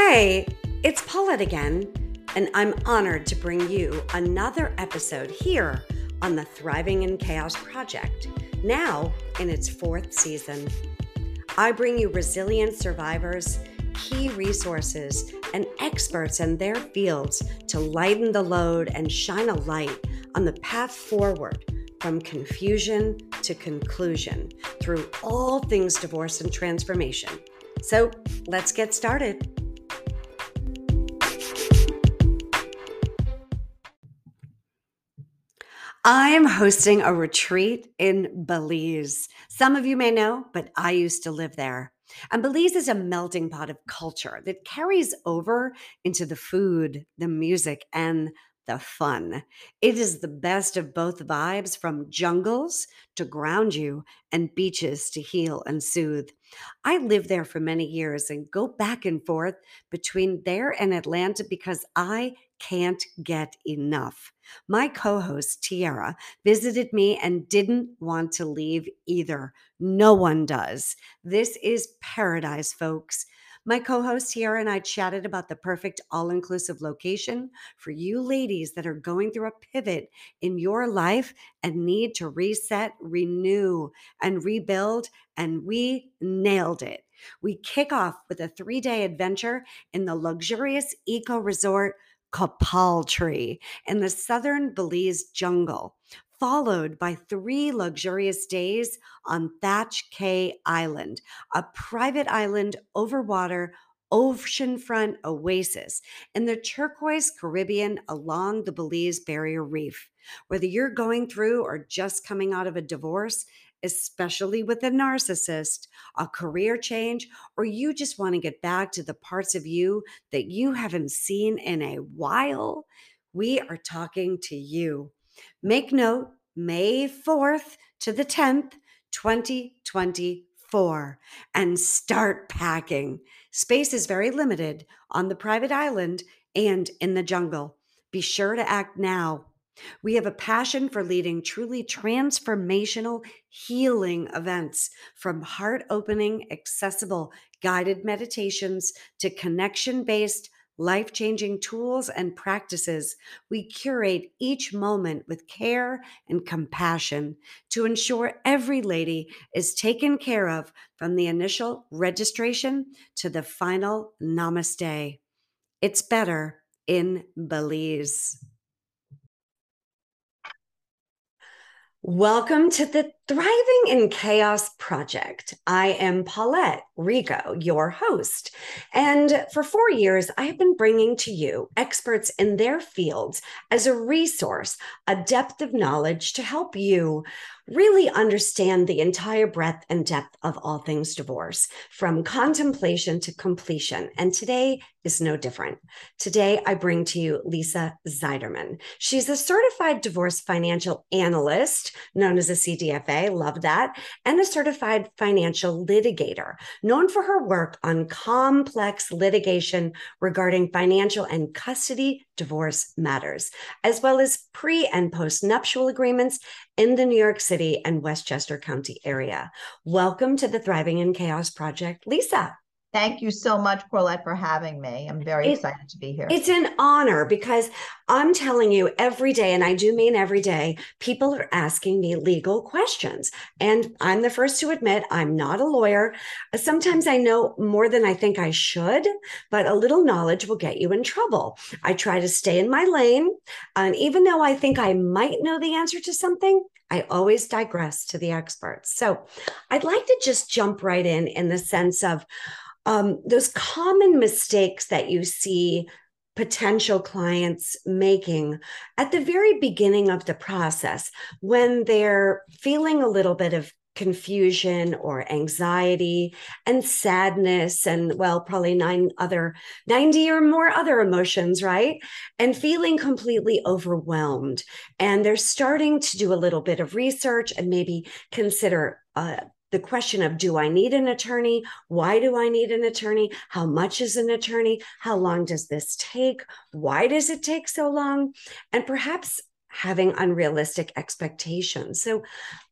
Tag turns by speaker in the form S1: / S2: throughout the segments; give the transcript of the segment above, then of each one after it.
S1: Hey, it's Paulette again, and I'm honored to bring you another episode here on the Thriving in Chaos Project, now in its fourth season. I bring you resilient survivors, key resources, and experts in their fields to lighten the load and shine a light on the path forward from confusion to conclusion through all things divorce and transformation. So let's get started. I am hosting a retreat in Belize. Some of you may know, but I used to live there. And Belize is a melting pot of culture that carries over into the food, the music, and the fun. It is the best of both vibes from jungles to ground you and beaches to heal and soothe. I lived there for many years and go back and forth between there and Atlanta because I can't get enough. My co host, Tiara, visited me and didn't want to leave either. No one does. This is paradise, folks. My co host Tiara and I chatted about the perfect all inclusive location for you ladies that are going through a pivot in your life and need to reset, renew, and rebuild. And we nailed it. We kick off with a three day adventure in the luxurious eco resort Copal Tree in the southern Belize jungle, followed by three luxurious days on Thatch Cay Island, a private island over water oceanfront oasis in the turquoise Caribbean along the Belize Barrier Reef. Whether you're going through or just coming out of a divorce, especially with a narcissist, a career change, or you just want to get back to the parts of you that you haven't seen in a while, we are talking to you. Make note May 4th to the 10th, 2024, and start packing. Space is very limited on the private island and in the jungle. Be sure to act now we have a passion for leading truly transformational healing events from heart opening, accessible guided meditations to connection based, life changing tools and practices. We curate each moment with care and compassion to ensure every lady is taken care of from the initial registration to the final namaste. It's better in Belize. Welcome to the Thriving in Chaos Project. I am Paulette Rigo, your host. And for four years, I have been bringing to you experts in their fields as a resource, a depth of knowledge to help you really understand the entire breadth and depth of all things divorce, from contemplation to completion. And today is no different. Today, I bring to you Lisa Zeiderman. She's a certified divorce financial analyst, known as a CDFA, love that, and a certified financial litigator, known for her work on complex litigation regarding financial and custody divorce matters, as well as pre and post nuptial agreements in the New York City and Westchester County area. Welcome to the Thriving in Chaos Project, Lisa.
S2: Thank you so much, Paulette, for having me. I'm very it, excited to be here.
S1: It's an honor because I'm telling you every day, and I do mean every day, people are asking me legal questions. And I'm the first to admit I'm not a lawyer. Sometimes I know more than I think I should, but a little knowledge will get you in trouble. I try to stay in my lane. And even though I think I might know the answer to something, I always digress to the experts. So I'd like to just jump right in in the sense of, um, those common mistakes that you see potential clients making at the very beginning of the process when they're feeling a little bit of confusion or anxiety and sadness and well probably nine other 90 or more other emotions right? And feeling completely overwhelmed. And they're starting to do a little bit of research and maybe consider uh, the question of do I need an attorney? Why do I need an attorney? How much is an attorney? How long does this take? Why does it take so long? And perhaps having unrealistic expectations. So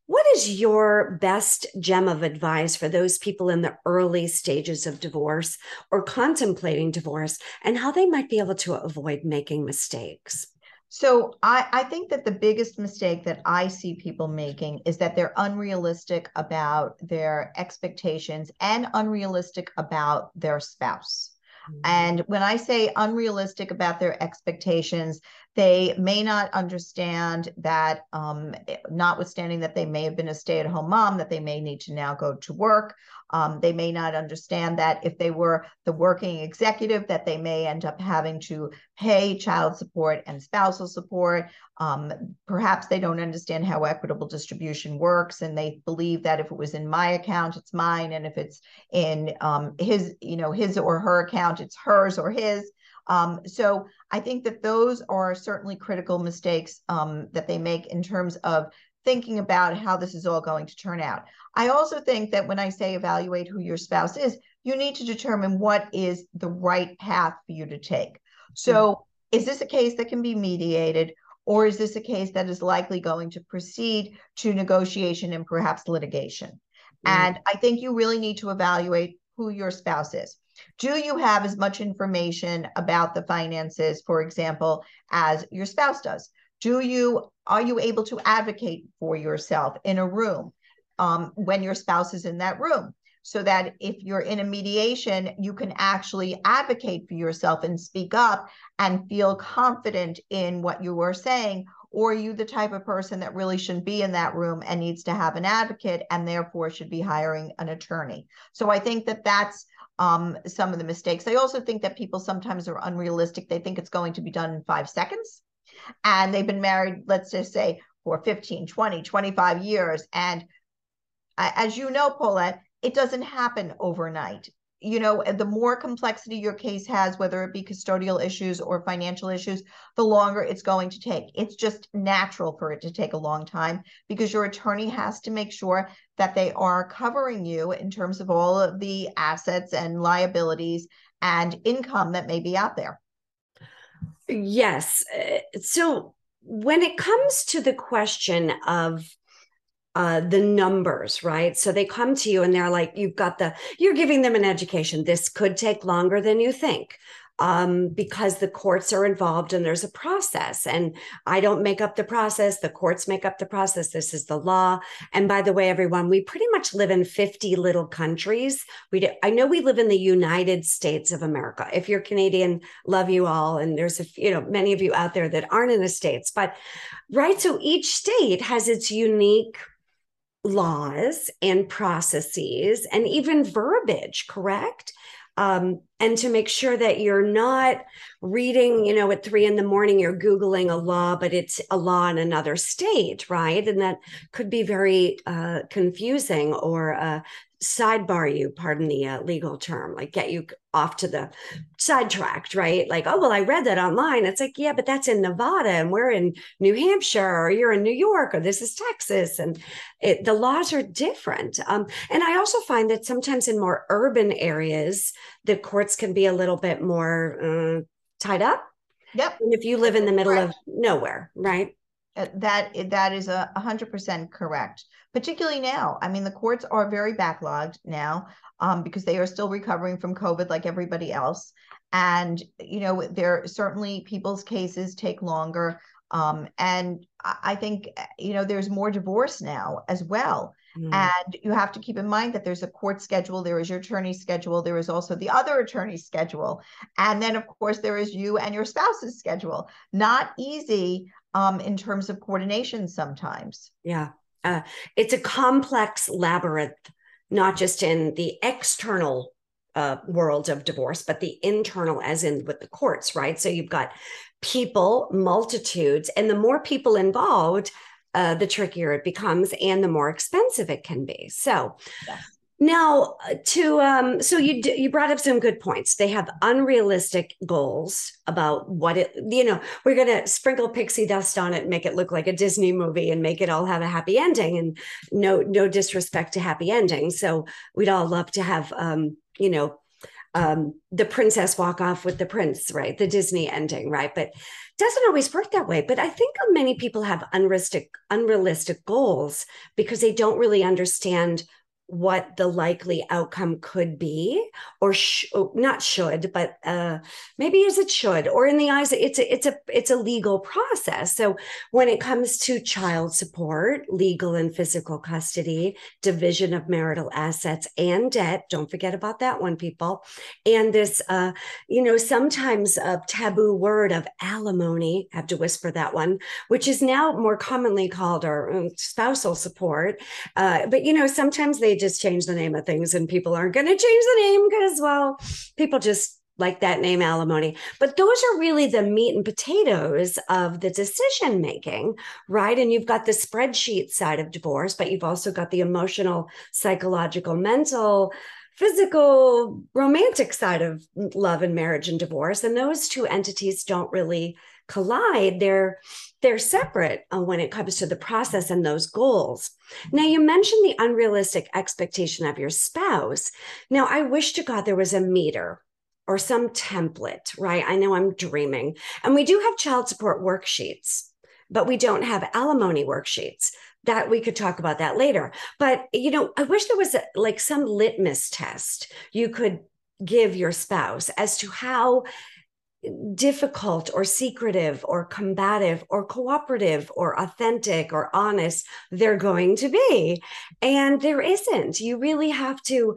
S1: what is your best gem of advice for those people in the early stages of divorce or contemplating divorce and how they might be able to avoid making mistakes?
S2: So I, I think that the biggest mistake that I see people making is that they're unrealistic about their expectations and unrealistic about their spouse. Mm-hmm. And when I say unrealistic about their expectations, they may not understand that, um, notwithstanding that they may have been a stay at home mom, that they may need to now go to work. Um, they may not understand that if they were the working executive, that they may end up having to pay child support and spousal support. Um, perhaps they don't understand how equitable distribution works, and they believe that if it was in my account, it's mine, and if it's in um, his, you know, his or her account, it's hers or his. Um, so I think that those are certainly critical mistakes um, that they make in terms of thinking about how this is all going to turn out. I also think that when I say evaluate who your spouse is, you need to determine what is the right path for you to take. So, mm-hmm. is this a case that can be mediated, or is this a case that is likely going to proceed to negotiation and perhaps litigation? Mm-hmm. And I think you really need to evaluate who your spouse is. Do you have as much information about the finances, for example, as your spouse does? Do you are you able to advocate for yourself in a room um, when your spouse is in that room? So that if you're in a mediation, you can actually advocate for yourself and speak up and feel confident in what you are saying. Or are you the type of person that really shouldn't be in that room and needs to have an advocate and therefore should be hiring an attorney? So I think that that's um, some of the mistakes. I also think that people sometimes are unrealistic. They think it's going to be done in five seconds. And they've been married, let's just say, for 15, 20, 25 years. And as you know, Paulette, it doesn't happen overnight you know, the more complexity your case has, whether it be custodial issues or financial issues, the longer it's going to take. It's just natural for it to take a long time because your attorney has to make sure that they are covering you in terms of all of the assets and liabilities and income that may be out there.
S1: Yes. Uh, so when it comes to the question of uh, the numbers, right? So they come to you and they're like, you've got the, you're giving them an education. This could take longer than you think um, because the courts are involved and there's a process. And I don't make up the process. The courts make up the process. This is the law. And by the way, everyone, we pretty much live in 50 little countries. We do, I know we live in the United States of America. If you're Canadian, love you all. And there's a, you know, many of you out there that aren't in the States, but right. So each state has its unique laws and processes and even verbiage, correct? Um, and to make sure that you're not reading, you know, at three in the morning, you're Googling a law, but it's a law in another state, right? And that could be very uh, confusing or uh, sidebar you, pardon the uh, legal term, like get you off to the sidetracked, right? Like, oh, well, I read that online. It's like, yeah, but that's in Nevada and we're in New Hampshire or you're in New York or this is Texas. And it, the laws are different. Um, and I also find that sometimes in more urban areas, the courts can be a little bit more uh, tied up.
S2: Yep.
S1: And if you live in the middle of nowhere, right?
S2: Uh, that that is a hundred percent correct. Particularly now, I mean, the courts are very backlogged now um, because they are still recovering from COVID, like everybody else. And you know, there certainly people's cases take longer. Um, and I think you know there's more divorce now as well. Mm. And you have to keep in mind that there's a court schedule, there is your attorney schedule, there is also the other attorney schedule. And then, of course, there is you and your spouse's schedule. Not easy um, in terms of coordination sometimes.
S1: Yeah. Uh, it's a complex labyrinth, not just in the external uh, world of divorce, but the internal, as in with the courts, right? So you've got people, multitudes, and the more people involved, uh, the trickier it becomes and the more expensive it can be. So. Now, uh, to um, so you you brought up some good points. They have unrealistic goals about what it. You know, we're gonna sprinkle pixie dust on it, make it look like a Disney movie, and make it all have a happy ending. And no no disrespect to happy endings. So we'd all love to have um, you know um, the princess walk off with the prince, right? The Disney ending, right? But doesn't always work that way. But I think many people have unrealistic unrealistic goals because they don't really understand what the likely outcome could be or sh- oh, not should but uh, maybe as it should or in the eyes it's a, it's a it's a legal process. So when it comes to child support legal and physical custody division of marital assets and debt don't forget about that one people and this uh, you know sometimes a taboo word of alimony I have to whisper that one which is now more commonly called our um, spousal support uh, but you know sometimes they just change the name of things and people aren't going to change the name because well people just like that name alimony. But those are really the meat and potatoes of the decision making right? And you've got the spreadsheet side of divorce but you've also got the emotional psychological mental physical romantic side of mm, love and marriage and divorce. And those two entities don't really collide they're they're separate uh, when it comes to the process and those goals. Now you mentioned the unrealistic expectation of your spouse. Now i wish to god there was a meter or some template right? I know i'm dreaming. And we do have child support worksheets but we don't have alimony worksheets. That we could talk about that later. But you know i wish there was a, like some litmus test you could give your spouse as to how difficult or secretive or combative or cooperative or authentic or honest they're going to be. And there isn't. You really have to.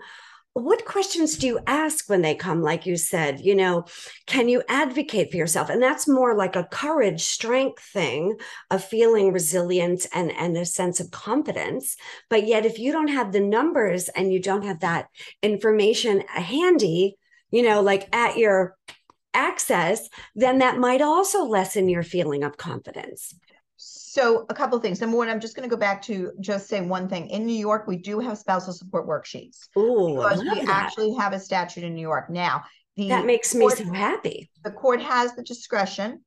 S1: What questions do you ask when they come? Like you said, you know, can you advocate for yourself? And that's more like a courage, strength thing of feeling resilient and, and a sense of confidence. But yet, if you don't have the numbers and you don't have that information handy, you know, like at your access, then that might also lessen your feeling of confidence.
S2: So, a couple of things. Number one, I'm just going to go back to just say one thing. In New York, we do have spousal support worksheets.
S1: Ooh,
S2: because we that. actually have a statute in New York now.
S1: The that makes court, me so happy.
S2: The court has the discretion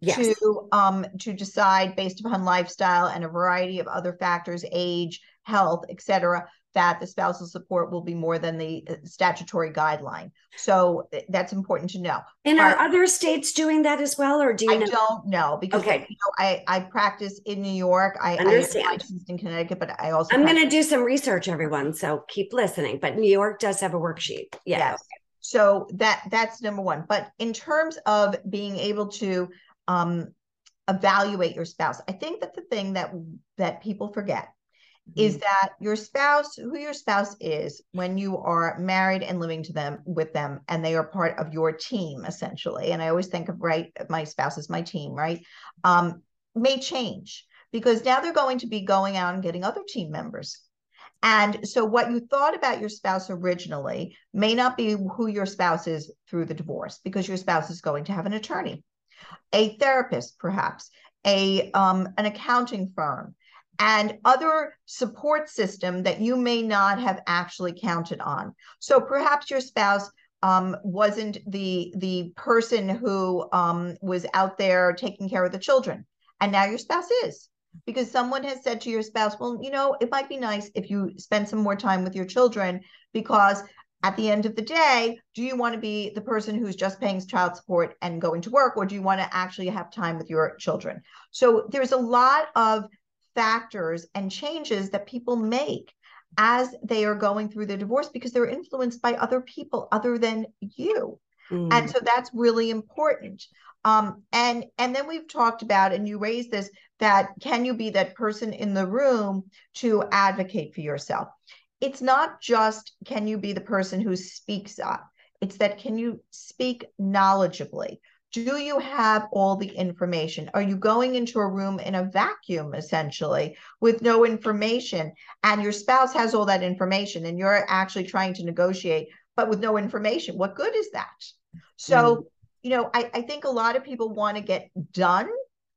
S2: yes. to um to decide based upon lifestyle and a variety of other factors, age, health, etc that the spousal support will be more than the uh, statutory guideline. So uh, that's important to know.
S1: And are other states doing that as well, or do you?
S2: I know? don't know because okay. you know, I I practice in New York. I
S1: understand.
S2: I in Connecticut, but I also
S1: I'm going to do some research, everyone. So keep listening. But New York does have a worksheet. Yes. yes.
S2: So that that's number one. But in terms of being able to um, evaluate your spouse, I think that the thing that that people forget is mm-hmm. that your spouse, who your spouse is, when you are married and living to them with them, and they are part of your team essentially. And I always think of right, my spouse is my team, right? Um, may change because now they're going to be going out and getting other team members. And so, what you thought about your spouse originally may not be who your spouse is through the divorce, because your spouse is going to have an attorney, a therapist, perhaps, a um, an accounting firm, and other support system that you may not have actually counted on. So perhaps your spouse um, wasn't the the person who um, was out there taking care of the children, and now your spouse is because someone has said to your spouse, "Well, you know, it might be nice if you spend some more time with your children because." At the end of the day, do you want to be the person who's just paying child support and going to work, or do you want to actually have time with your children? So there's a lot of factors and changes that people make as they are going through the divorce because they're influenced by other people other than you. Mm. And so that's really important. Um, and and then we've talked about, and you raised this, that can you be that person in the room to advocate for yourself? It's not just can you be the person who speaks up. It's that can you speak knowledgeably? Do you have all the information? Are you going into a room in a vacuum essentially with no information and your spouse has all that information and you're actually trying to negotiate, but with no information? What good is that? So, mm. you know, I, I think a lot of people want to get done.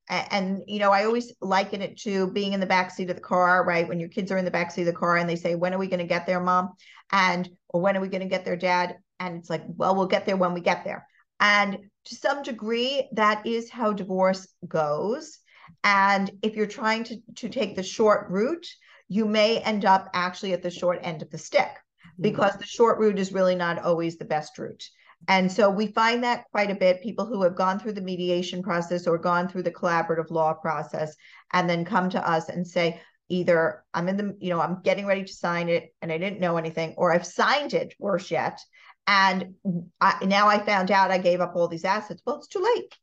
S2: And, you know, I always liken it to being in the back seat of the car, right? When your kids are in the back seat of the car and they say, When are we going to get there, mom? And, or when are we going to get there, dad? And it's like, Well, we'll get there when we get there. And to some degree, that is how divorce goes. And if you're trying to, to take the short route, you may end up actually at the short end of the stick hmm. because the short route is really not always the best route. And so we find that quite a bit. People who have gone through the mediation process or gone through the collaborative law process and then come to us and say, either I'm in the, you know, I'm getting ready to sign it and I didn't know anything, or I've signed it, worse yet. And I, now I found out I gave up all these assets. Well, it's too late.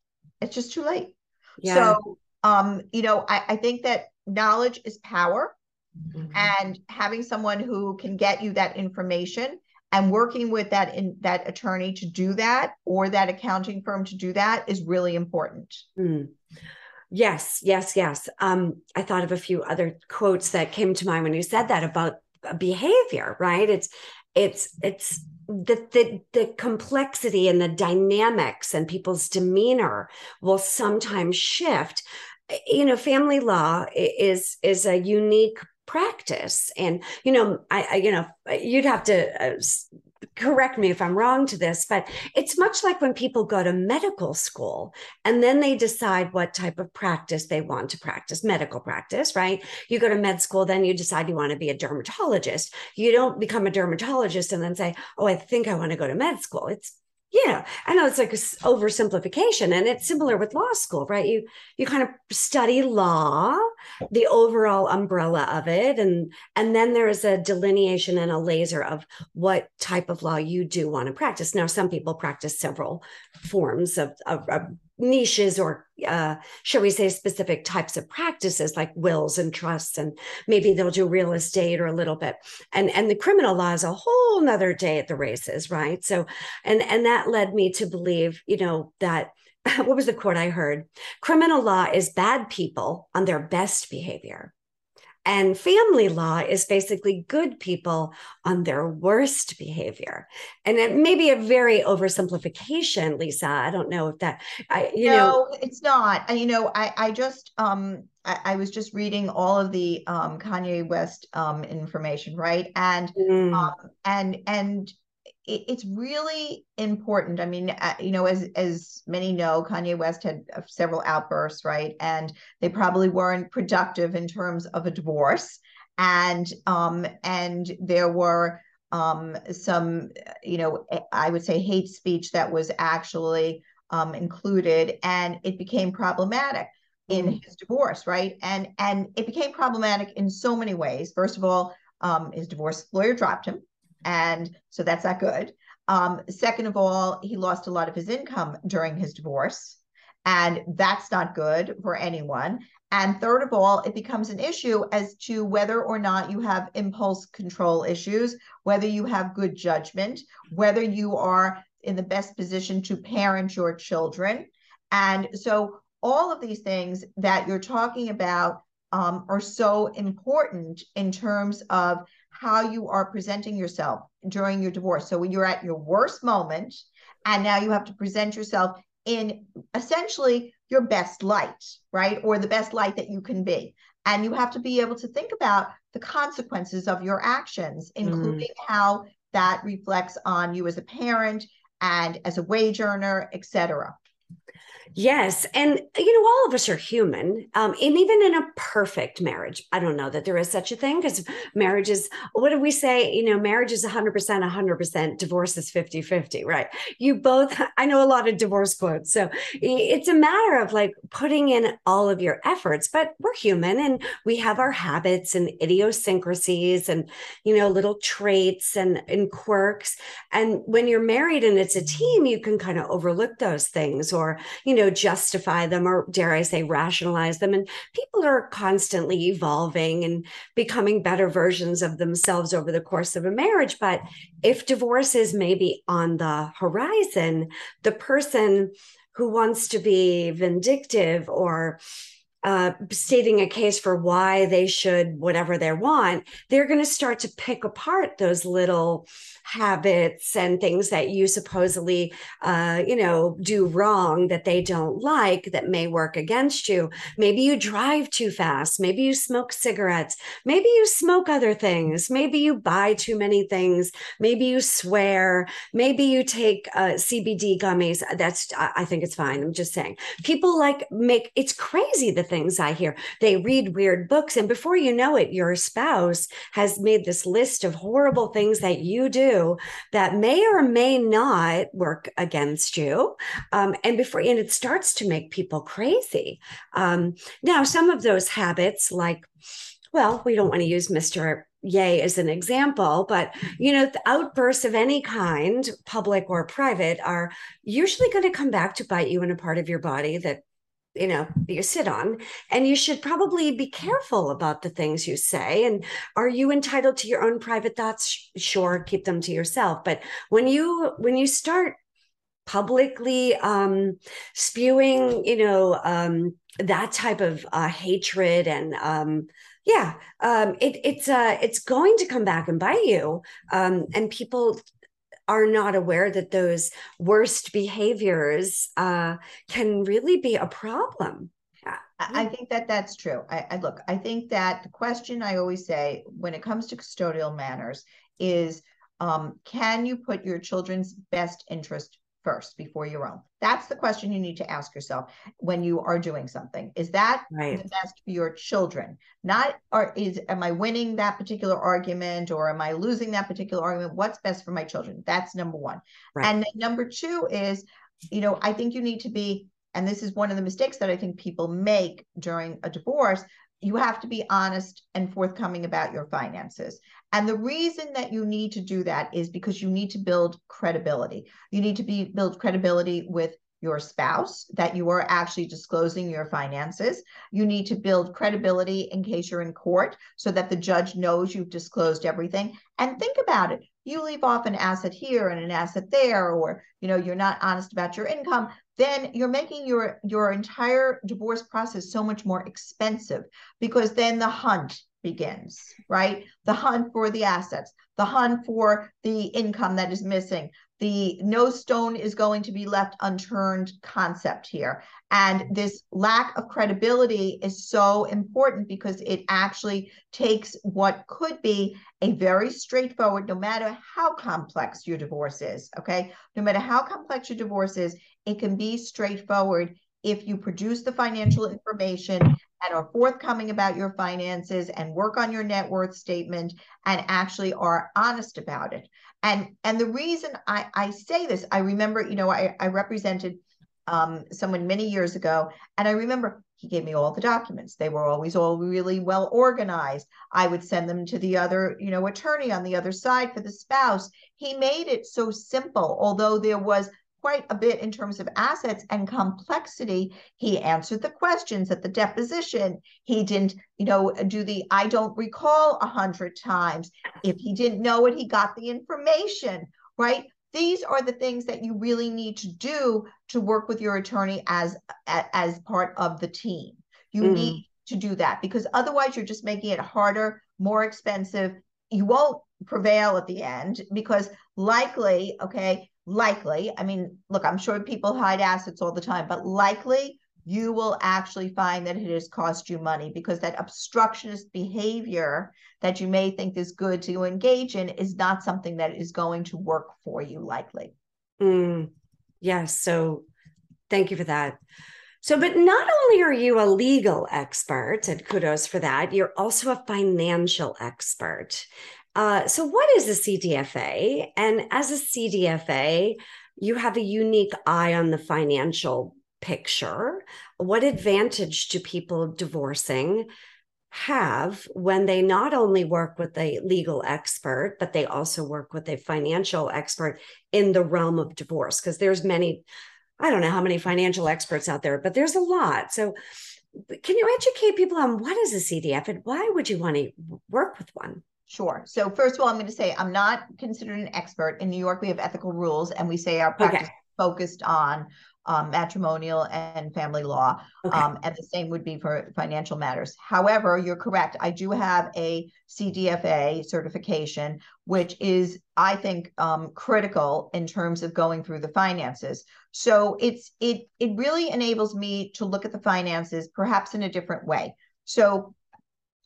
S2: It's just too late. Yeah. So, um, you know, I, I think that knowledge is power. Mm-hmm. And having someone who can get you that information and working with that in that attorney to do that or that accounting firm to do that is really important.
S1: Mm. Yes, yes, yes. Um, I thought of a few other quotes that came to mind when you said that about behavior, right? It's it's it's the, the the complexity and the dynamics and people's demeanor will sometimes shift. You know family law is is a unique practice. And you know I, I, you know you'd have to uh, correct me if i'm wrong to this but it's much like when people go to medical school and then they decide what type of practice they want to practice medical practice right? You go to med school then you decide you want to be a dermatologist. You don't become a dermatologist and then say oh i think i want to go to med school. It's yeah, I know it's like oversimplification, and it's similar with law school, right? You you kind of study law, the overall umbrella of it, and and then there is a delineation and a laser of what type of law you do want to practice. Now, some people practice several forms of, of, of niches or uh, shall we say specific types of practices like wills and trusts and maybe they'll do real estate or a little bit. And and the criminal law is a whole nother day at the races right? So and and that led me to believe you know that what was the quote i heard? Criminal law is bad people on their best behavior and family law is basically good people on their worst behavior. And it may be a very oversimplification, Lisa. I don't know if that, I, you no, know.
S2: it's not. You know, I, I just, um, I, I was just reading all of the um, Kanye West um, information, right? And, mm. um, and, and it's really important. I mean, uh, you know, as as many know, Kanye West had uh, several outbursts, right? And they probably weren't productive in terms of a divorce. And um, and there were um, some, you know, I would say hate speech that was actually um, included, and it became problematic in mm. his divorce, right? And and it became problematic in so many ways. First of all, um, his divorce lawyer dropped him, and so that's not good. Um, second of all, he lost a lot of his income during his divorce. And that's not good for anyone. And third of all, it becomes an issue as to whether or not you have impulse control issues, whether you have good judgment, whether you are in the best position to parent your children. And so, all of these things that you're talking about um, are so important in terms of how you are presenting yourself during your divorce. So when you're at your worst moment, and now you have to present yourself in essentially your best light, right? Or the best light that you can be. And you have to be able to think about the consequences of your actions, including mm. how that reflects on you as a parent and as a wage earner, et cetera.
S1: Yes. And, you know, all of us are human. Um, and even in a perfect marriage, I don't know that there is such a thing because marriage is, what do we say? You know, marriage is 100%, 100%, divorce is 50 50, right? You both, I know a lot of divorce quotes. So it's a matter of like putting in all of your efforts, but we're human and we have our habits and idiosyncrasies and, you know, little traits and, and quirks. And when you're married and it's a team, you can kind of overlook those things or, you know, know justify them or dare i say rationalize them. And people are constantly evolving and becoming better versions of themselves over the course of a marriage. But if divorce is maybe on the horizon the person who wants to be vindictive or uh, stating a case for why they should whatever they want, they're going to start to pick apart those little habits and things that you supposedly, uh, you know, do wrong that they don't like that may work against you. Maybe you drive too fast. Maybe you smoke cigarettes. Maybe you smoke other things. Maybe you buy too many things. Maybe you swear. Maybe you take uh, CBD gummies. That's, I think it's fine. I'm just saying. People like make it's crazy the things I hear. They read weird books, and before you know it, your spouse has made this list of horrible things that you do that may or may not work against you. Um, and before, and it starts to make people crazy. Um, now, some of those habits, like, well, we don't want to use Mr. Ye as an example, but you know, outbursts of any kind, public or private, are usually going to come back to bite you in a part of your body that you know you sit on and you should probably be careful about the things you say and are you entitled to your own private thoughts? Sure keep them to yourself but when you when you start publicly um spewing you know um that type of uh hatred and um yeah um it, it's uh it's going to come back and bite you um and people are not aware that those worst behaviors uh, can really be a problem.
S2: I think that that's true. I, I, look. I think that the question I always say when it comes to custodial manners is, um, can you put your children's best interest first before your own? That's the question you need to ask yourself when you are doing something. Is that right. the best for your children? Not or is am I winning that particular argument or am I losing that particular argument? What's best for my children? That's number one. Right. And number two is, you know, I think you need to be, and this is one of the mistakes that I think people make during a divorce, you have to be honest and forthcoming about your finances. And the reason that you need to do that is because you need to build credibility. You need to be build credibility with your spouse that you are actually disclosing your finances. You need to build credibility in case you're in court so that the judge knows you've disclosed everything. And think about it. You leave off an asset here and an asset there or you know you're not honest about your income then you're making your your entire divorce process so much more expensive because then the hunt begins right? The hunt for the assets the hunt for the income that is missing the no stone is going to be left unturned concept here. And this lack of credibility is so important because it actually takes what could be a very straightforward no matter how complex your divorce is okay? No matter how complex your divorce is it can be straightforward if you produce the financial information and are forthcoming about your finances and work on your net worth statement and actually are honest about it. And and the reason I, I say this, I remember, you know, I, I represented um, someone many years ago, and I remember he gave me all the documents. They were always all really well organized. I would send them to the other, you know, attorney on the other side for the spouse. He made it so simple, although there was quite a bit in terms of assets and complexity. He answered the questions at the deposition. He didn't, you know, do the I don't recall a hundred times. If he didn't know it, he got the information, right? These are the things that you really need to do to work with your attorney as as part of the team. You mm. need to do that because otherwise you're just making it harder, more expensive. You won't prevail at the end because likely, okay, likely, I mean, look, I'm sure people hide assets all the time, but likely you will actually find that it has cost you money because that obstructionist behavior that you may think is good to engage in is not something that is going to work for you likely.
S1: Mm, yes. So thank you for that. So, but not only are you a legal expert, and kudos for that, you're also a financial expert. Uh, so, what is a CDFA? And as a CDFA, you have a unique eye on the financial picture. What advantage do people divorcing have when they not only work with a legal expert, but they also work with a financial expert in the realm of divorce? Because there's many, I don't know how many financial experts out there, but there's a lot. So, can you educate people on what is a CDF and why would you want to work with one?
S2: Sure. So first of all, I'm going to say I'm not considered an expert. In New York, we have ethical rules, and we say our practice okay. focused on um, matrimonial and family law. Okay. Um, and the same would be for financial matters. However, you're correct. I do have a CDFA certification, which is, I think, um, critical in terms of going through the finances. So it's it it really enables me to look at the finances perhaps in a different way. So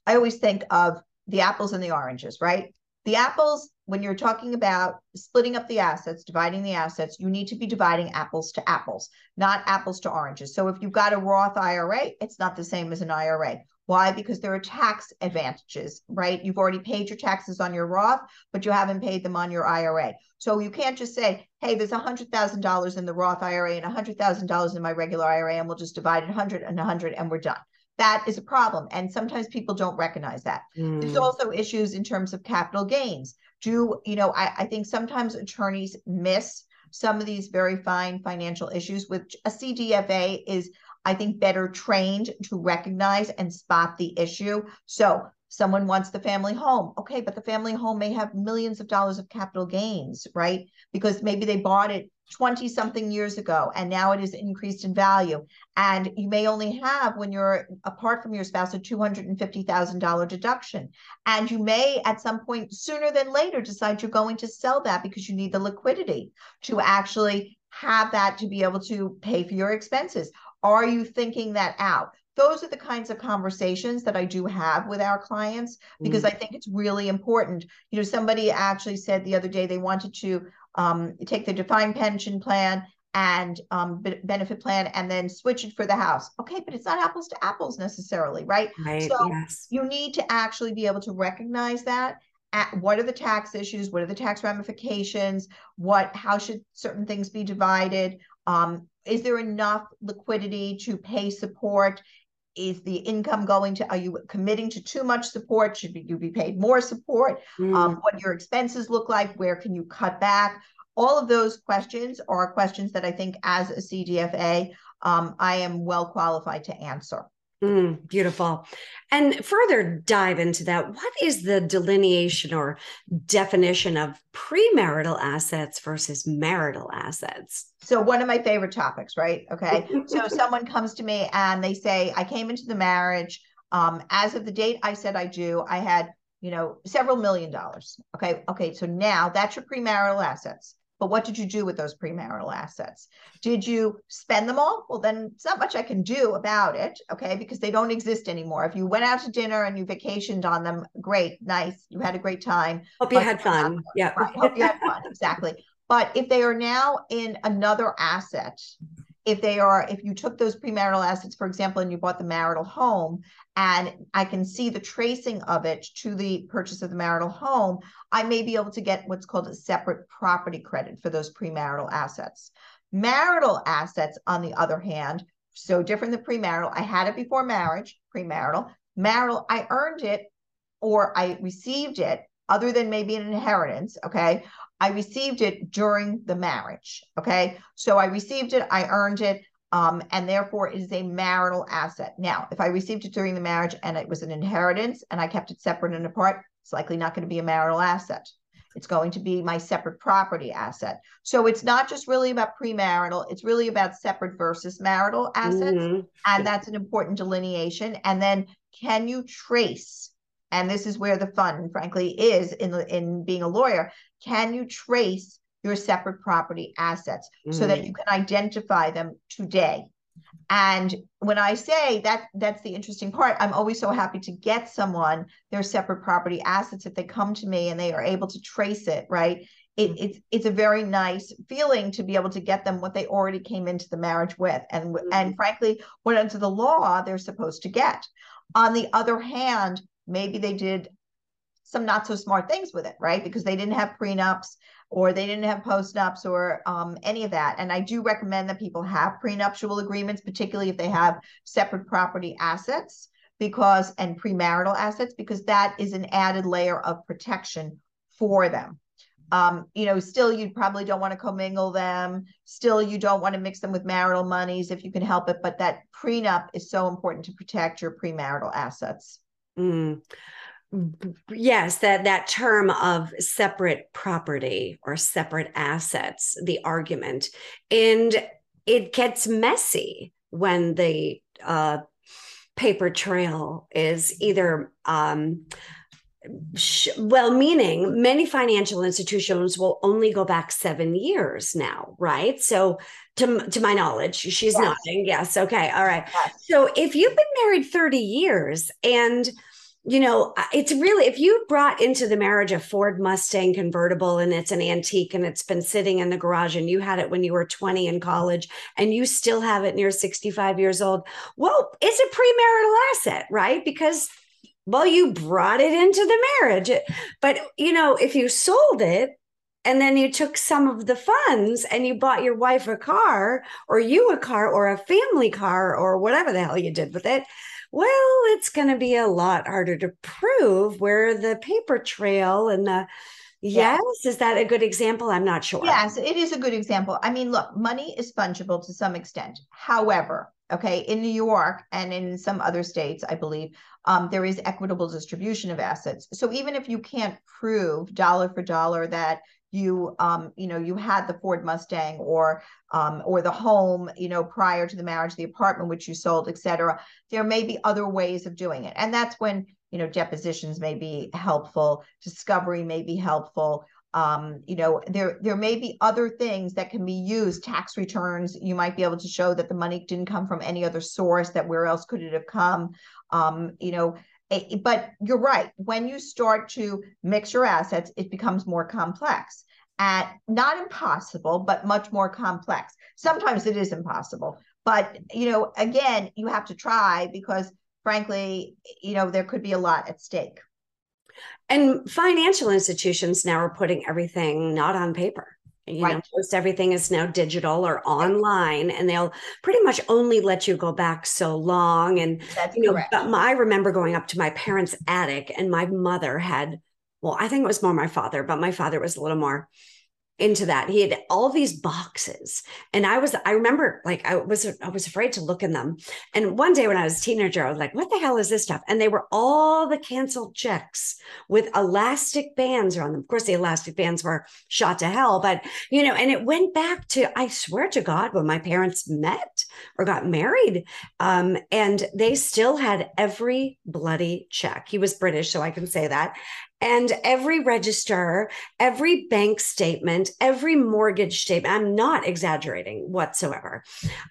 S2: I always think of the apples and the oranges, right? The apples, when you're talking about splitting up the assets, dividing the assets, you need to be dividing apples to apples, not apples to oranges. So if you've got a Roth IRA, it's not the same as an IRA. Why? Because there are tax advantages, right? You've already paid your taxes on your Roth, but you haven't paid them on your IRA. So you can't just say, hey, there's $100,000 in the Roth IRA and $100,000 in my regular IRA, and we'll just divide it 100 and 100 and we're done. That is a problem. And sometimes people don't recognize that. Mm. There's also issues in terms of capital gains. Do, you know, I, I think sometimes attorneys miss some of these very fine financial issues, which a CDFA is I think, better trained to recognize and spot the issue. So someone wants the family home. Okay, but the family home may have millions of dollars of capital gains, right? Because maybe they bought it 20 something years ago and now it is increased in value. And you may only have, when you're apart from your spouse, a $250,000 deduction. And you may, at some point sooner than later, decide you're going to sell that because you need the liquidity to actually have that to be able to pay for your expenses. Are you thinking that out? Those are the kinds of conversations that I do have with our clients because mm. I think it's really important. You know, somebody actually said the other day they wanted to um, take the defined pension plan and um, benefit plan and then switch it for the house. Okay, but it's not apples to apples necessarily, right?
S1: Right.
S2: So
S1: yes.
S2: you need to actually be able to recognize that. At what are the tax issues? What are the tax ramifications? What? How should certain things be divided? Um, is there enough liquidity to pay support? Is the income going to, are you committing to too much support? Should you be paid more support? Mm. Um, what your expenses look like? Where can you cut back? All of those questions are questions that I think as a CDFA, um, I am well qualified to answer.
S1: Mm, beautiful. And further dive into that, what is the delineation or definition of premarital assets versus marital assets?
S2: So, one of my favorite topics, right? Okay. so, someone comes to me and they say, I came into the marriage. Um, as of the date I said I do, I had, you know, several million dollars. Okay. Okay. So now that's your premarital assets. But what did you do with those premarital assets? Did you spend them all? Well, then it's not much I can do about it, okay, because they don't exist anymore. If you went out to dinner and you vacationed on them, great, nice, you had a great time.
S1: Hope you had fun. Yeah.
S2: Right, hope you had fun, exactly. But if they are now in another asset, if they are, if you took those premarital assets, for example, and you bought the marital home, and I can see the tracing of it to the purchase of the marital home, I may be able to get what's called a separate property credit for those premarital assets. Marital assets, on the other hand, so different than premarital. I had it before marriage, premarital. Marital, I earned it or I received it, other than maybe an inheritance. Okay. I received it during the marriage. Okay. So I received it, I earned it, um, and therefore it is a marital asset. Now, if I received it during the marriage and it was an inheritance and I kept it separate and apart, it's likely not going to be a marital asset. It's going to be my separate property asset. So it's not just really about premarital, it's really about separate versus marital assets. Mm-hmm. And that's an important delineation. And then can you trace and this is where the fun frankly is in in being a lawyer can you trace your separate property assets mm. so that mm. you can identify them today and when i say that that's the interesting part i'm always so happy to get someone their separate property assets if they come to me and they are able to trace it right it, mm. it's it's a very nice feeling to be able to get them what they already came into the marriage with and mm-hmm. and frankly what under the law they're supposed to get on the other hand maybe they did some not so smart things with it, right? Because they didn't have prenups or they didn't have postnups or um, any of that. And I do recommend that people have prenuptial agreements, particularly if they have separate property assets because and premarital assets, because that is an added layer of protection for them. Um, you know, still you probably don't want to commingle them. Still, you don't want to mix them with marital monies if you can help it. But that prenup is so important to protect your premarital assets.
S1: Mm. Yes, that that term of separate property or separate assets, the argument, and it gets messy when the uh, paper trail is either um, well meaning many financial institutions will only go back seven years now right so to, to my knowledge she's yes. nodding yes okay all right yes. so if you've been married 30 years and you know, it's really, if you brought into the marriage a Ford Mustang convertible and it's an antique and it's been sitting in the garage and you had it when you were 20 in college and you still have it near 65 years old, well, it's a premarital asset, right? Because, well, you brought it into the marriage. But, you know, if you sold it, and then you took some of the funds and you bought your wife a car or you a car or a family car or whatever the hell you did with it well, it's going to be a lot harder to prove where the paper trail and the Yes. Is that a good example? I'm not sure.
S2: Yes, it is a good example. I mean, look, money is fungible to some extent. However, okay, in New York and in some other states, I believe, um, there is equitable distribution of assets. So even if you can't prove dollar for dollar that you um you know you had the ford mustang or um or the home you know prior to the marriage the apartment which you sold etc there may be other ways of doing it. And that's when you know depositions may be helpful discovery may be helpful um you know there there may be other things that can be used tax returns. You might be able to show that the money didn't come from any other source that where else could it have come? Um you know but you're right. When you start to mix your assets, it becomes more complex at not impossible, but much more complex. Sometimes it is impossible, but you know, again, you have to try because frankly, you know, there could be a lot at stake.
S1: And financial institutions now are putting everything not on paper you right. know most everything is now digital or online and they'll pretty much only let you go back so long and
S2: That's
S1: you know
S2: correct.
S1: but my, i remember going up to my parents attic and my mother had well i think it was more my father but my father was a little more into that. He had all these boxes. And I was, I remember like I was I was afraid to look in them. And one day when I was a teenager, I was like, what the hell is this stuff? And they were all the canceled checks with elastic bands around them. Of course, the elastic bands were shot to hell, but you know, and it went back to, I swear to God, when my parents met or got married. Um, and they still had every bloody check. He was British, so I can say that and every register, every bank statement, every mortgage statement. I'm not exaggerating whatsoever.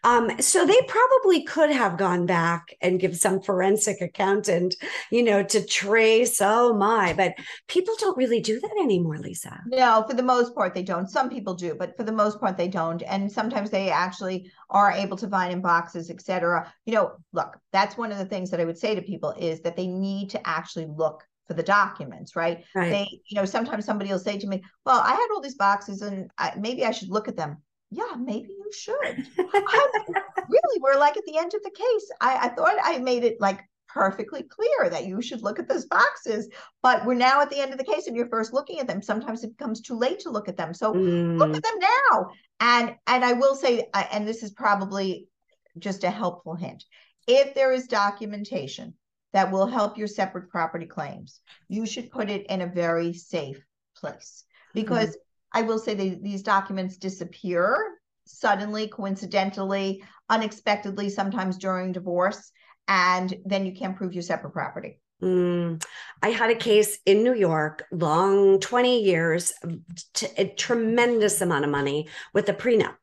S1: Um, so they probably could have gone back and give some forensic accountant, you know, to trace. Oh my, but people don't really do that anymore, Lisa.
S2: No, for the most part, they don't. Some people do, but for the most part, they don't. And sometimes they actually are able to find in boxes, etc. You know, look, that's one of the things that I would say to people is that they need to actually look for the documents, right? right? They, you know, sometimes somebody will say to me, "Well, I had all these boxes, and I, maybe I should look at them." Yeah, maybe you should. really, we're like at the end of the case. I, I thought I made it like perfectly clear that you should look at those boxes, but we're now at the end of the case, and you're first looking at them. Sometimes it becomes too late to look at them, so mm. look at them now. And and I will say, and this is probably just a helpful hint. If there is documentation that will help your separate property claims. You should put it in a very safe place because mm-hmm. I will say these documents disappear suddenly, coincidentally, unexpectedly, sometimes during divorce, and then you can't prove your separate property.
S1: Mm, I had a case in New York, long 20 years, t- a tremendous amount of money with a prenup,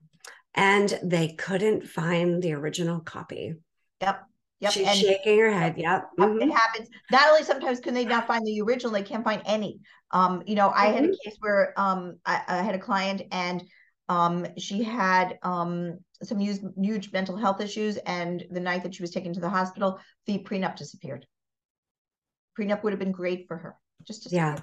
S1: and they couldn't find the original copy.
S2: Yep.
S1: Yep. She's and shaking her head. Yep.
S2: Mm-hmm. It happens. Not only sometimes can they not find the original, they can't find any. Um, you know, I mm-hmm. had a mm-hmm. case where um I, I, had a client and um she had um some huge, huge mental health issues, and the night that she was taken to the hospital, the prenup disappeared. Prenup would have been great for her. Just
S1: yeah.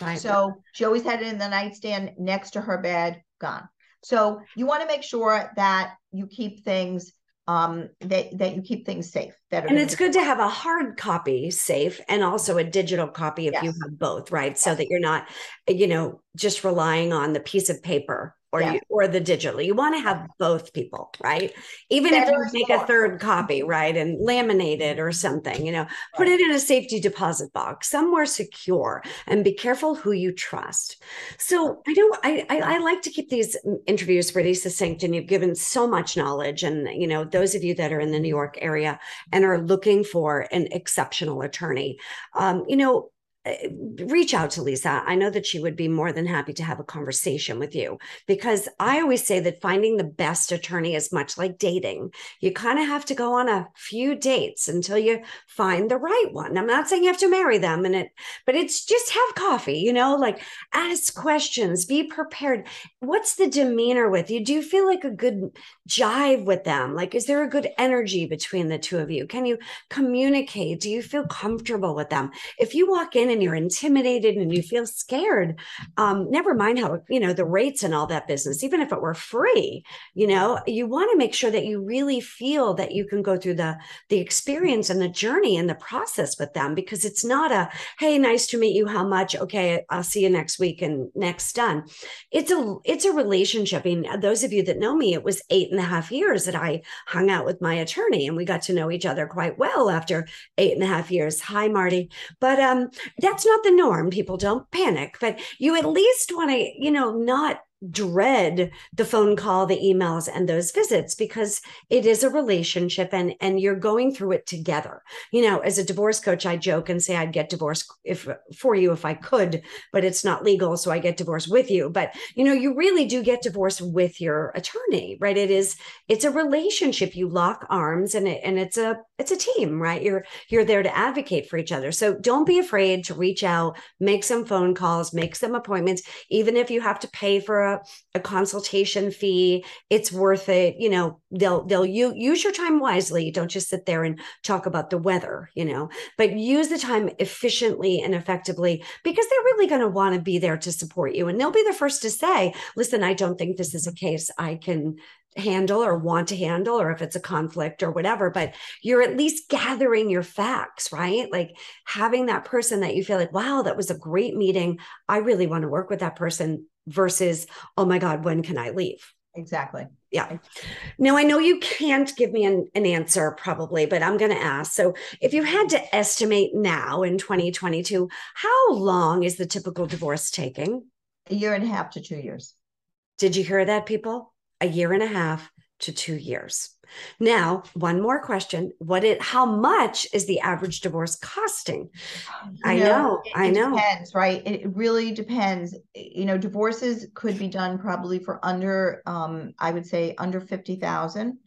S2: Right. So she always had it in the nightstand next to her bed, gone. So you want to make sure that you keep things um, that that you keep things safe. That
S1: and it's good to have a hard copy safe and also a digital copy if yes. you have both, right? Yes. So that you're not, you know, just relying on the piece of paper or yeah. you, or the digital. You want to have both people, right? Even if you make a third copy, right, and laminate it or something, you know, put it in a safety deposit box somewhere secure, and be careful who you trust. So I don't. I, I I like to keep these interviews pretty succinct, and you've given so much knowledge. And you know, those of you that are in the New York area and are looking for an exceptional attorney, um, you know Uh, reach out to Lisa. I know that she would be more than happy to have a conversation with you because I always say that finding the best attorney is much like dating. You kind of have to go on a few dates until you find the right one. I'm not saying you have to marry them and it, but it's just have coffee, you know, like ask questions, be prepared. What's the demeanor with you? Do you feel like a good jive with them? Like, is there a good energy between the two of you? Can you communicate? Do you feel comfortable with them? If you walk in and and you're intimidated and you feel scared, um, never mind how, you know, the rates and all that business, even if it were free, you know, you want to make sure that you really feel that you can go through the, the experience and the journey and the process with them because it's not a, hey, nice to meet you. How much? Okay. I'll see you next week and next done. It's a, it's a relationship. I mean, those of you that know me, it was eight and a half years that I hung out with my attorney and we got to know each other quite well after eight and a half years. Hi, Marty. But um, that's not the norm. People don't panic, but you at least want to, you know, not dread the phone call the emails and those visits because it is a relationship and and you're going through it together. You know as a divorce coach i joke and say i'd get divorced if for you if i could but it's not legal so i get divorced with you. But you know you really do get divorced with your attorney right? It is it's a relationship. You lock arms and it and it's a it's a team right? You're you're there to advocate for each other. So don't be afraid to reach out make some phone calls make some appointments even if you have to pay for a, a consultation fee. It's worth it. You know they'll they'll you, use your time wisely. Don't just sit there and talk about the weather you know but use the time efficiently and effectively because they're really going to want to be there to support you. And they'll be the first to say listen i don't think this is a case i can handle or want to handle or if it's a conflict or whatever but you're at least gathering your facts right? Like having that person that you feel like wow that was a great meeting. I really want to work with that person versus oh my god when can i leave?
S2: Exactly.
S1: Yeah. Now i know you can't give me an, an answer probably but i'm going to ask. So if you had to estimate now in 2022 how long is the typical divorce taking?
S2: A year and a half to two years.
S1: Did you hear that people? A year and a half to two years. Now, one more question. What it how much is the average divorce costing? You I know, know
S2: it,
S1: I know.
S2: Depends, right? It really depends. You know, divorces could be done probably for under um, I would say under 50,000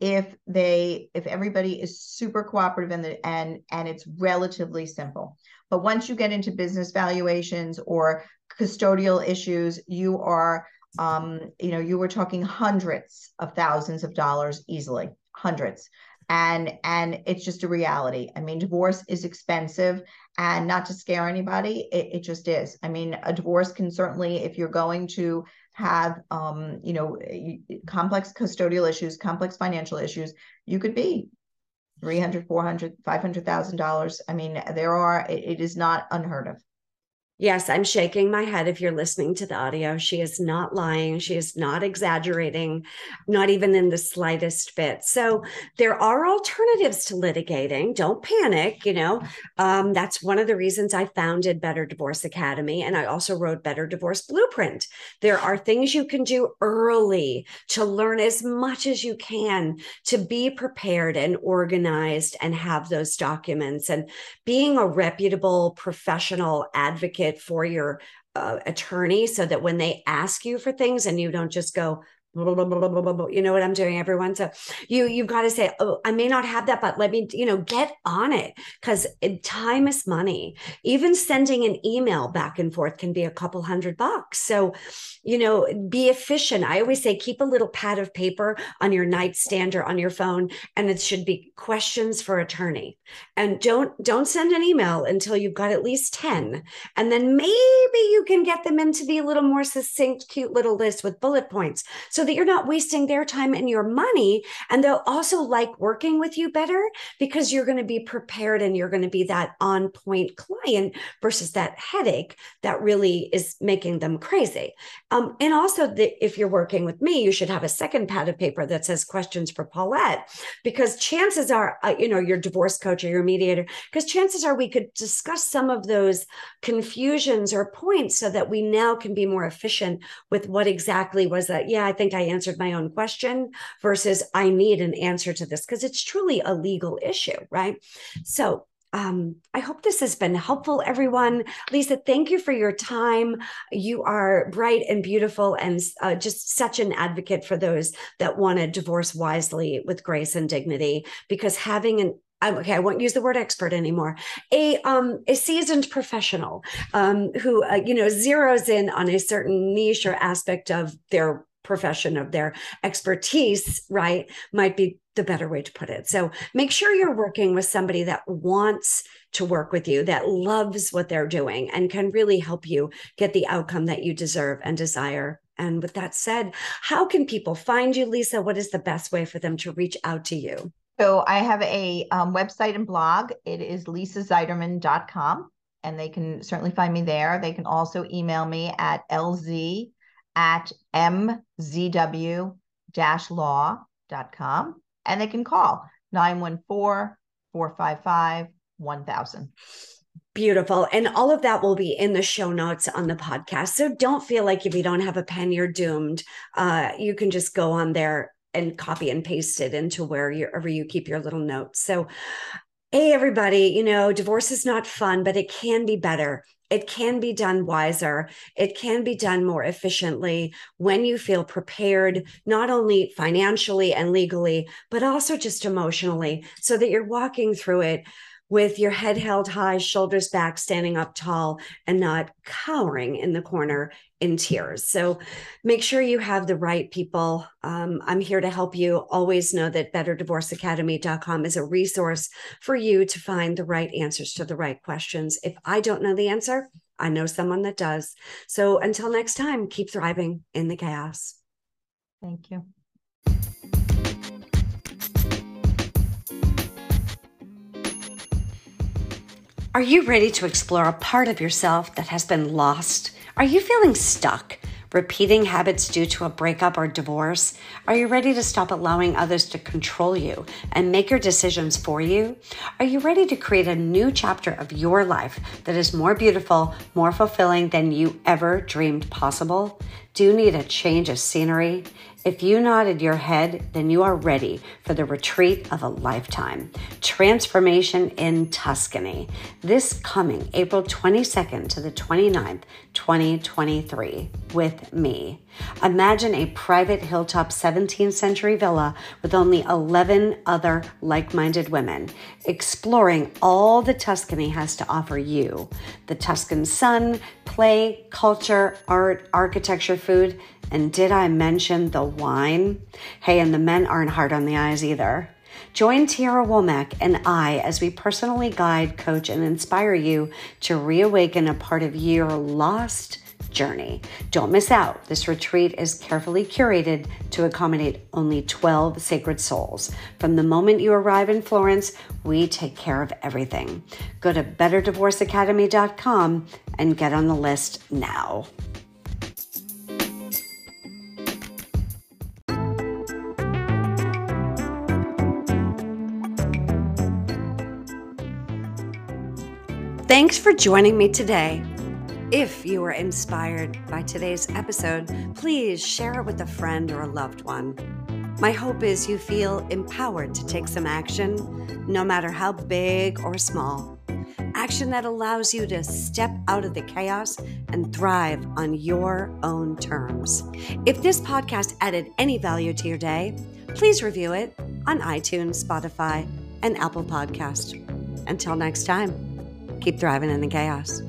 S2: if they if everybody is super cooperative and the, and and it's relatively simple. But once you get into business valuations or custodial issues, you are um, you know, you were talking hundreds of thousands of dollars easily, hundreds. And and it's just a reality. I mean, divorce is expensive and not to scare anybody, it, it just is. I mean, a divorce can certainly, if you're going to have um, you know, complex custodial issues, complex financial issues, you could be 300 400 500000 dollars i mean there are it, it is not unheard of
S1: Yes, I'm shaking my head if you're listening to the audio. She is not lying. She is not exaggerating, not even in the slightest bit. So there are alternatives to litigating. Don't panic. You know, um, that's one of the reasons I founded Better Divorce Academy. And I also wrote Better Divorce Blueprint. There are things you can do early to learn as much as you can to be prepared and organized and have those documents and being a reputable professional advocate advocate for your uh, attorney so that when they ask you for things and you don't just go you know what I'm doing, everyone. So you you've got to say, oh, I may not have that, but let me, you know, get on it because eh, time is money. Even sending an email back and forth can be a couple hundred bucks. So, you know, be efficient. I always say keep a little pad of paper on your nightstand or on your phone, and it should be questions for attorney. And don't don't send an email until you've got at least 10. And then maybe you can get them into the little more succinct, cute little list with bullet points. So that you're not wasting their time and your money. And they'll also like working with you better because you're going to be prepared and you're going to be that on point client versus that headache that really is making them crazy. Um, and also, the, if you're working with me, you should have a second pad of paper that says questions for Paulette because chances are, uh, you know, your divorce coach or your mediator, because chances are we could discuss some of those confusions or points so that we now can be more efficient with what exactly was that. Yeah, I think I answered my own question versus I need an answer to this because it's truly a legal issue, right? So um, I hope this has been helpful, everyone. Lisa, thank you for your time. You are bright and beautiful and uh, just such an advocate for those that want to divorce wisely with grace and dignity because having an okay, I won't use the word expert anymore. A um a seasoned professional um who uh, you know zeroes in on a certain niche or aspect of their profession of their expertise, right, might be the better way to put it. So make sure you're working with somebody that wants to work with you, that loves what they're doing, and can really help you get the outcome that you deserve and desire. And with that said, how can people find you, Lisa? What is the best way for them to reach out to you?
S2: So I have a um, website and blog. It is lisazeiderman.com, and they can certainly find me there. They can also email me at lz at mzw-law.com, and they can call 914-455-1000.
S1: Beautiful. And all of that will be in the show notes on the podcast. So don't feel like if you don't have a pen, you're doomed. Uh, you can just go on there and copy and paste it into wherever you keep your little notes. So, hey, everybody, you know, divorce is not fun, but it can be better. It can be done wiser. It can be done more efficiently when you feel prepared, not only financially and legally, but also just emotionally, so that you're walking through it with your head held high, shoulders back, standing up tall, and not cowering in the corner in tears. So make sure you have the right people. Um, I'm here to help you. Always know that betterdivorceacademy.com is a resource for you to find the right answers to the right questions. If I don't know the answer, I know someone that does. So until next time, keep thriving in the chaos.
S2: Thank you.
S1: Are you ready to explore a part of yourself that has been lost? Are you feeling stuck? Repeating habits due to a breakup or divorce? Are you ready to stop allowing others to control you and make your decisions for you? Are you ready to create a new chapter of your life that is more beautiful, more fulfilling than you ever dreamed possible? Do you need a change of scenery? If you nodded your head, then you are ready for the retreat of a lifetime. Transformation in Tuscany. This coming April 22nd to the 29th, 2023, with me. Imagine a private hilltop 17th century villa with only 11 other like minded women, exploring all the Tuscany has to offer you the Tuscan sun, play, culture, art, architecture, food and did I mention the wine? Hey, and the men aren't hard on the eyes either. Join Tiara Womack and I as we personally guide, coach, and inspire you to reawaken a part of your lost journey. Don't miss out. This retreat is carefully curated to accommodate only 12 sacred souls. From the moment you arrive in Florence, we take care of everything. Go to betterdivorceacademy.com and get on the list now. Thanks for joining me today. If you were inspired by today's episode, please share it with a friend or a loved one. My hope is you feel empowered to take some action, no matter how big or small. Action that allows you to step out of the chaos and thrive on your own terms. If this podcast added any value to your day, please review it on iTunes, Spotify, and Apple Podcast. Until next time keep thriving in the chaos.